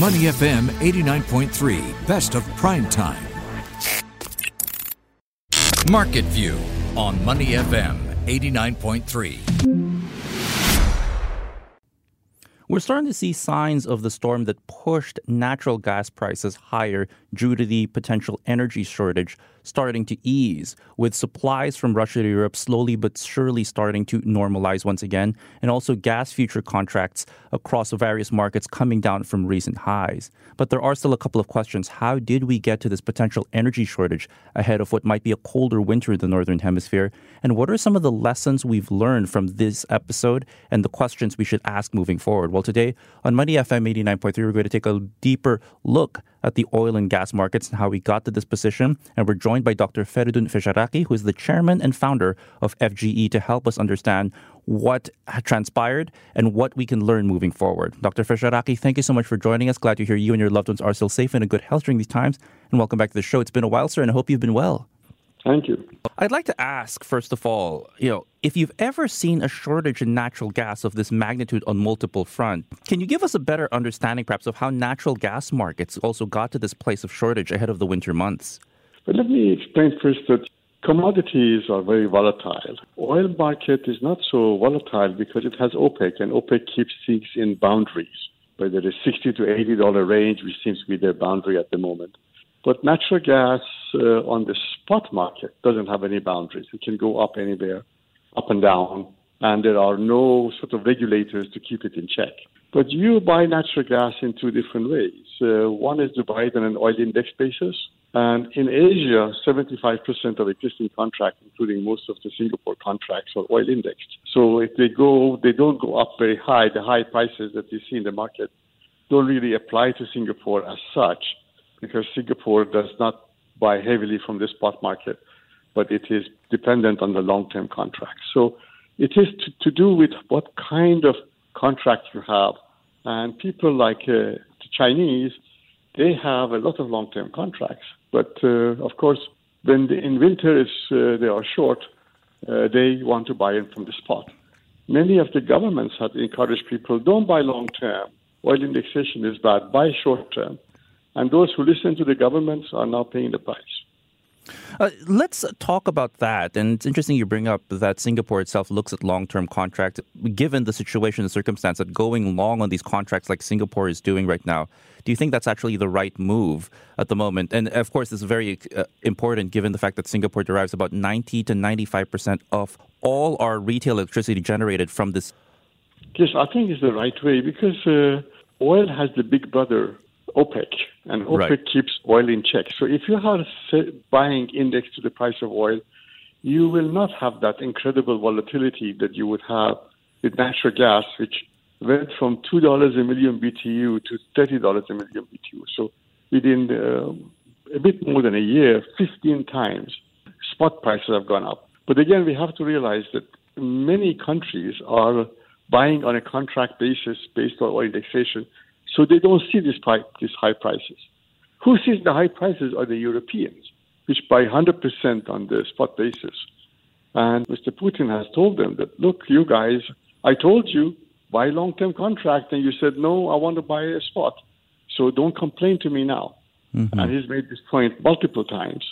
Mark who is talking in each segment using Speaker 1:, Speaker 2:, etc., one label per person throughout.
Speaker 1: Money FM 89.3, best of prime time. Market View on Money FM 89.3.
Speaker 2: We're starting to see signs of the storm that pushed natural gas prices higher due to the potential energy shortage starting to ease, with supplies from Russia to Europe slowly but surely starting to normalize once again, and also gas future contracts across various markets coming down from recent highs. But there are still a couple of questions. How did we get to this potential energy shortage ahead of what might be a colder winter in the Northern Hemisphere? And what are some of the lessons we've learned from this episode and the questions we should ask moving forward? Well, today on Money FM 89.3, we're going to take a deeper look at the oil and gas markets and how we got to this position. And we're joined by Dr. Feridun Fesharaki, who is the chairman and founder of FGE, to help us understand what transpired and what we can learn moving forward. Dr. Fesharaki, thank you so much for joining us. Glad to hear you and your loved ones are still safe and in good health during these times. And welcome back to the show. It's been a while, sir, and I hope you've been well.
Speaker 3: Thank you.
Speaker 2: I'd like to ask, first of all, you know, if you've ever seen a shortage in natural gas of this magnitude on multiple fronts, can you give us a better understanding, perhaps, of how natural gas markets also got to this place of shortage ahead of the winter months?
Speaker 3: But let me explain first that commodities are very volatile. Oil market is not so volatile because it has OPEC, and OPEC keeps things in boundaries. Whether it's 60 to 80 dollar range, which seems to be their boundary at the moment. But natural gas uh, on the spot market doesn't have any boundaries. It can go up anywhere, up and down, and there are no sort of regulators to keep it in check. But you buy natural gas in two different ways. Uh, one is to buy it on an oil index basis. And in Asia, 75% of existing contracts, including most of the Singapore contracts, are oil indexed. So if they go, they don't go up very high. The high prices that you see in the market don't really apply to Singapore as such because Singapore does not buy heavily from the spot market, but it is dependent on the long term contracts. So it is to, to, do with what kind of contract you have. And people like uh, the Chinese, they have a lot of long term contracts. But uh, of course, when the, in winter is, uh, they are short, uh, they want to buy in from the spot. Many of the governments have encouraged people don't buy long term. Oil indexation is bad. Buy short term. And those who listen to the governments are now paying the price.
Speaker 2: Uh, let's talk about that. And it's interesting you bring up that Singapore itself looks at long term contracts. Given the situation and circumstance that going long on these contracts like Singapore is doing right now, do you think that's actually the right move at the moment? And of course, this is very uh, important given the fact that Singapore derives about 90 to 95% of all our retail electricity generated from this.
Speaker 3: Yes, I think it's the right way because uh, oil has the big brother OPEC, and OPEC right. keeps oil in check. So if you are buying index to the price of oil, you will not have that incredible volatility that you would have with natural gas, which went from two dollars a million BTU to thirty dollars a million BTU. So within uh, a bit more than a year, fifteen times, spot prices have gone up. But again, we have to realize that many countries are buying on a contract basis based on oil indexation so they don't see this price, these high prices. Who sees the high prices are the Europeans, which buy 100% on the spot basis. And Mr. Putin has told them that, look, you guys, I told you, buy long-term contract, and you said, no, I want to buy a spot. So don't complain to me now. Mm-hmm. And he's made this point multiple times.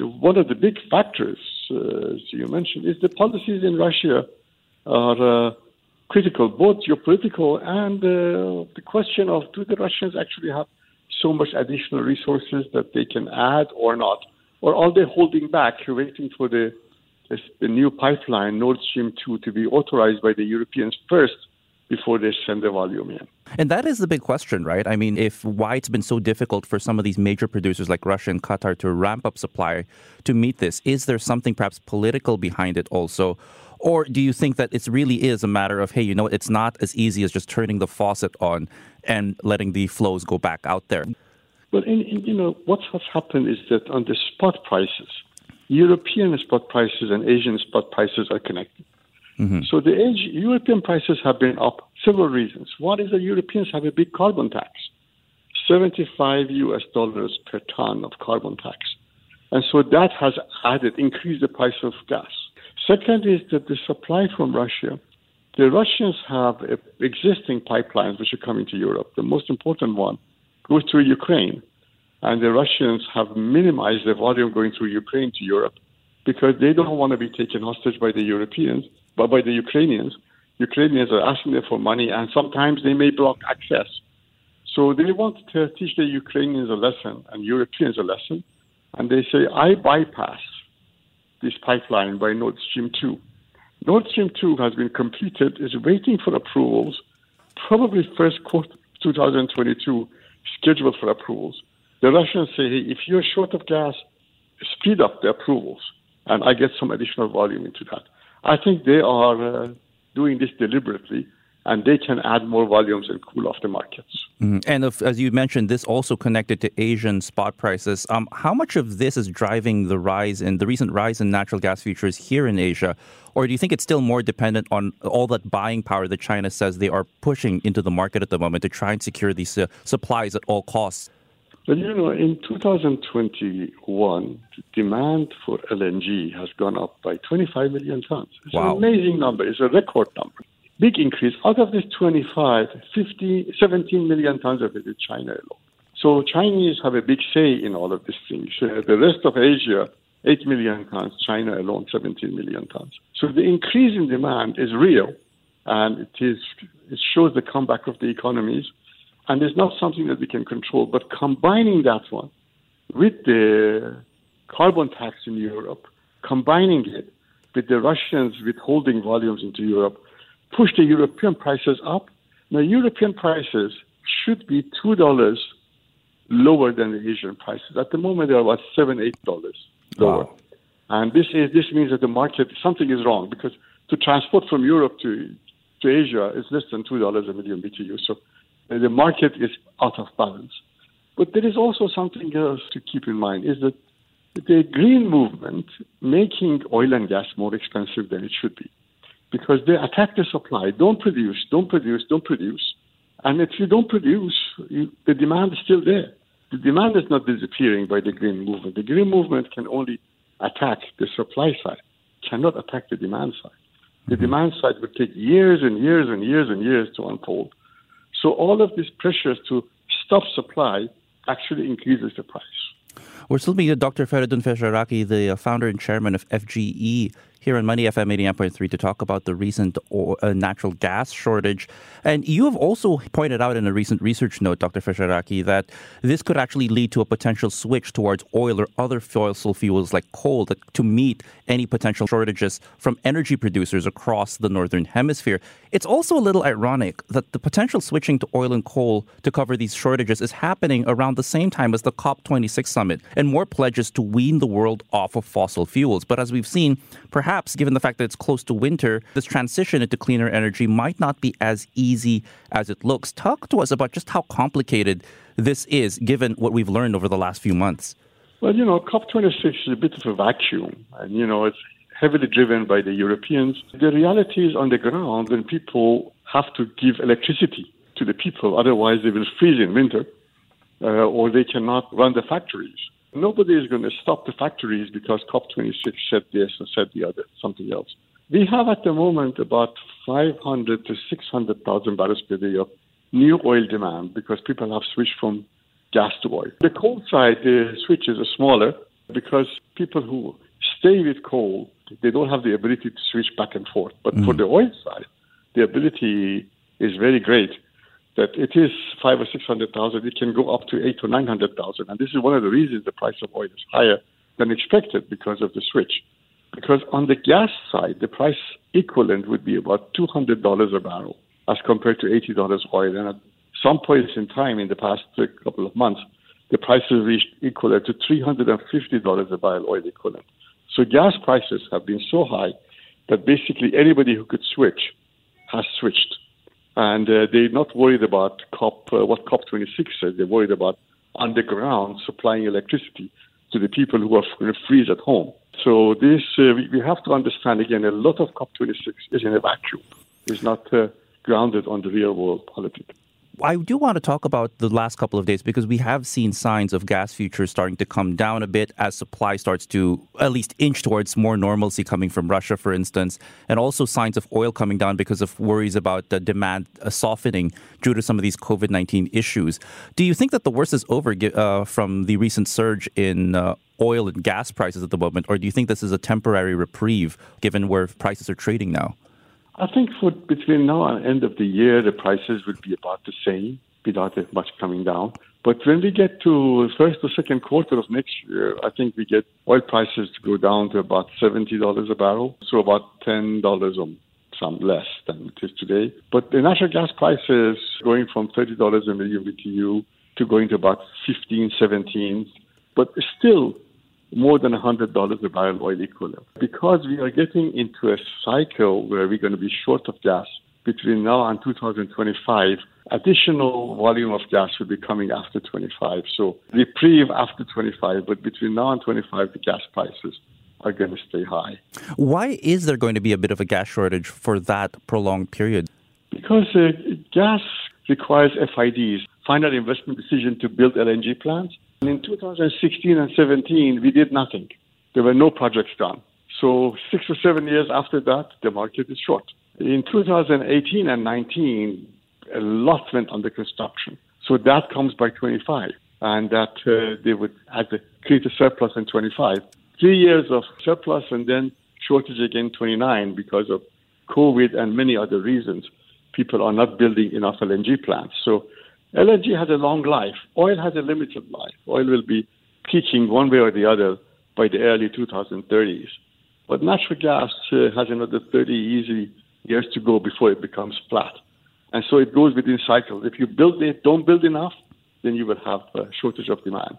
Speaker 3: One of the big factors, uh, as you mentioned, is the policies in Russia are uh, critical, both geopolitical and uh, the question of do the Russians actually have so much additional resources that they can add or not? Or are they holding back, waiting for the, the new pipeline, Nord Stream 2, to be authorized by the Europeans first before they send the volume in.
Speaker 2: And that is the big question, right? I mean, if why it's been so difficult for some of these major producers like Russia and Qatar to ramp up supply to meet this, is there something perhaps political behind it also? Or do you think that it really is a matter of, hey, you know, it's not as easy as just turning the faucet on and letting the flows go back out there?
Speaker 3: Well, in, in, you know, what's, has happened is that on the spot prices, European spot prices and Asian spot prices are connected. Mm-hmm. So the Asian, European prices have been up several reasons. One is that Europeans have a big carbon tax, 75 US dollars per ton of carbon tax. And so that has added, increased the price of gas. Second is that the supply from Russia, the Russians have existing pipelines which are coming to Europe. The most important one goes through Ukraine. And the Russians have minimized the volume going through Ukraine to Europe because they don't want to be taken hostage by the Europeans, but by the Ukrainians. Ukrainians are asking them for money, and sometimes they may block access. So they want to teach the Ukrainians a lesson and Europeans a lesson, and they say, I bypass this pipeline by Nord Stream 2. Nord Stream 2 has been completed, is waiting for approvals, probably first quarter 2022, scheduled for approvals. The Russians say, hey, if you're short of gas, speed up the approvals, and I get some additional volume into that. I think they are uh, doing this deliberately and they can add more volumes and cool off the markets.
Speaker 2: Mm-hmm. And if, as you mentioned, this also connected to Asian spot prices. Um, how much of this is driving the rise in the recent rise in natural gas futures here in Asia, or do you think it's still more dependent on all that buying power that China says they are pushing into the market at the moment to try and secure these uh, supplies at all costs?
Speaker 3: But you know, in 2021, demand for LNG has gone up by 25 million tons. It's
Speaker 2: wow.
Speaker 3: an amazing number. It's a record number big increase. Out of this 25, 50, 17 million tons of it is China alone. So Chinese have a big say in all of these things. Uh, the rest of Asia, 8 million tons, China alone, 17 million tons. So the increase in demand is real, and it, is, it shows the comeback of the economies, and it's not something that we can control. But combining that one with the carbon tax in Europe, combining it with the Russians withholding volumes into Europe, push the European prices up. Now, European prices should be two dollars lower than the Asian prices. At the moment, they're about seven, eight dollars lower. Wow. And this is this means that the market something is wrong because to transport from Europe to to Asia is less than two dollars a million BTU. So uh, the market is out of balance. But there is also something else to keep in mind is that the green movement making oil and gas more expensive than it should be because they attack the supply. Don't produce, don't produce, don't produce. And if you don't produce, you, the demand is still there. The demand is not disappearing by the green movement. The green movement can only attack the supply side, cannot attack the demand side. The mm-hmm. demand side would take years and years and years and years to unfold. So all of these pressures to stop supply actually increases the price.
Speaker 2: We're still meeting Dr. Feridun Fesharaki, the founder and chairman of FGE here on Money FM 89.3 to talk about the recent uh, natural gas shortage. And you have also pointed out in a recent research note, Dr. Fesharaki, that this could actually lead to a potential switch towards oil or other fossil fuels like coal to meet any potential shortages from energy producers across the northern hemisphere. It's also a little ironic that the potential switching to oil and coal to cover these shortages is happening around the same time as the COP26 summit and more pledges to wean the world off of fossil fuels. But as we've seen, perhaps given the fact that it's close to winter, this transition into cleaner energy might not be as easy as it looks. Talk to us about just how complicated this is given what we've learned over the last few months.
Speaker 3: Well, you know, COP26 is a bit of a vacuum, and, you know, it's heavily driven by the Europeans. The reality is on the ground when people have to give electricity to the people, otherwise they will freeze in winter, uh, or they cannot run the factories. Nobody is going to stop the factories because COP26 said this and said the other, something else. We have at the moment about 500 to 600,000 barrels per day of new oil demand because people have switched from gas to oil. The coal side, the switches are smaller because people who stay with coal, they don't have the ability to switch back and forth. But mm. for the oil side, the ability is very great that it is five or six hundred thousand, it can go up to eight or nine hundred thousand, and this is one of the reasons the price of oil is higher than expected because of the switch. Because on the gas side, the price equivalent would be about two hundred dollars a barrel as compared to eighty dollars oil, and at some points in time in the past couple of months, the prices reached equivalent to three hundred and fifty dollars a barrel oil equivalent. So gas prices have been so high that basically anybody who could switch has switched and uh, they're not worried about COP, uh, what COP26 says. They're worried about underground supplying electricity to the people who are going to freeze at home. So this, uh, we, we, have to understand again, a lot of COP26 is in a vacuum. It's not uh, grounded on the real world politics.
Speaker 2: I do want to talk about the last couple of days because we have seen signs of gas futures starting to come down a bit as supply starts to at least inch towards more normalcy coming from Russia, for instance, and also signs of oil coming down because of worries about the demand uh, softening due to some of these COVID 19 issues. Do you think that the worst is over uh, from the recent surge in uh, oil and gas prices at the moment, or do you think this is a temporary reprieve given where prices are trading now?
Speaker 3: I think for between now and end of the year, the prices would be about the same without much coming down. But when we get to first or second quarter of next year, I think we get oil prices to go down to about seventy dollars a barrel, so about ten dollars or some less than it is today. But the natural gas prices going from thirty dollars a million BTU to going to about 15, 17, but still more than $100 a barrel oil equivalent. Because we are getting into a cycle where we're going to be short of gas between now and 2025, additional volume of gas will be coming after 25. So reprieve after 25, but between now and 25, the gas prices are going to stay high.
Speaker 2: Why is there going to be a bit of a gas shortage for that prolonged period?
Speaker 3: Because uh, gas requires FIDs, final investment decision to build LNG plants. In 2016 and 17, we did nothing. There were no projects done. So six or seven years after that, the market is short. In 2018 and 19, a lot went under construction. So that comes by 25, and that uh, they would add the, create a surplus in 25. Three years of surplus and then shortage again 29 because of COVID and many other reasons. People are not building enough LNG plants. So LNG has a long life. Oil has a limited life. Oil will be peaking one way or the other by the early 2030s. But natural gas uh, has another 30 easy years to go before it becomes flat. And so it goes within cycles. If you build it, don't build enough, then you will have a shortage of demand.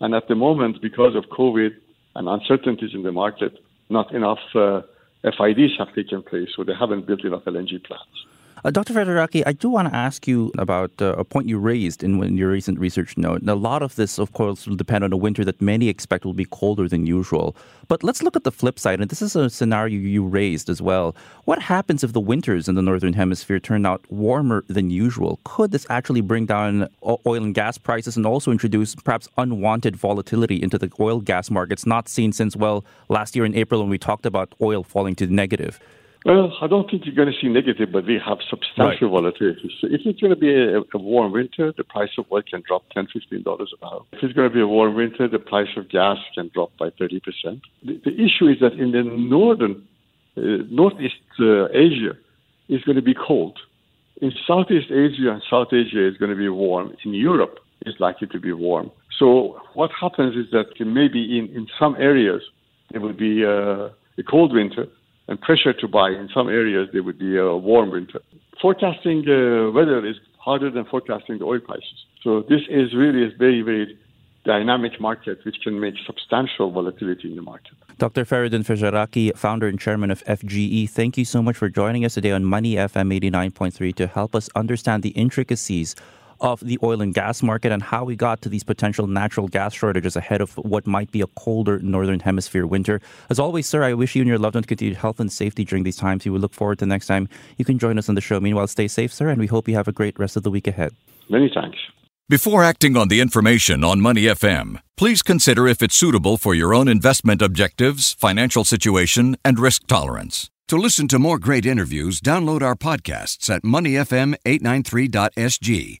Speaker 3: And at the moment, because of COVID and uncertainties in the market, not enough uh, FIDs have taken place, so they haven't built enough LNG plants.
Speaker 2: Uh, Dr. Fesharaki, I do want to ask you about uh, a point you raised in, in, your recent research note. And a lot of this, of course, will depend on a winter that many expect will be colder than usual. But let's look at the flip side, and this is a scenario you raised as well. What happens if the winters in the northern hemisphere turn out warmer than usual? Could this actually bring down oil and gas prices and also introduce perhaps unwanted volatility into the oil gas markets, not seen since, well, last year in April when we talked about oil falling to the negative?
Speaker 3: Well, I don't think you're going to see negative, but we have substantial right. volatility. So if it's going to be a, a, warm winter, the price of oil can drop $10, $15 a barrel. If it's going to be a warm winter, the price of gas can drop by 30%. The, the issue is that in the northern, uh, northeast uh, Asia, it's going to be cold. In Southeast Asia and South Asia, it's going to be warm. In Europe, it's likely to be warm. So what happens is that maybe in, in some areas, there will be uh, a cold winter and pressure to buy. In some areas, there would be a warm winter. Forecasting uh, weather is harder than forecasting the oil prices. So this is really a very, very dynamic market which can make substantial volatility in the market.
Speaker 2: Dr. Feridun Fesharaki, founder and chairman of FGE, thank you so much for joining us today on Money FM 89.3 to help us understand the intricacies of the oil and gas market and how we got to these potential natural gas shortages ahead of what might be a colder northern hemisphere winter. As always, sir, I wish you and your loved ones continued health and safety during these times. We look forward to next time you can join us on the show. Meanwhile, stay safe, sir, and we hope you have a great rest of the week ahead.
Speaker 3: Many thanks.
Speaker 1: Before acting on the information on Money FM, please consider if it's suitable for your own investment objectives, financial situation, and risk tolerance. To listen to more great interviews, download our podcasts at moneyfm893.sg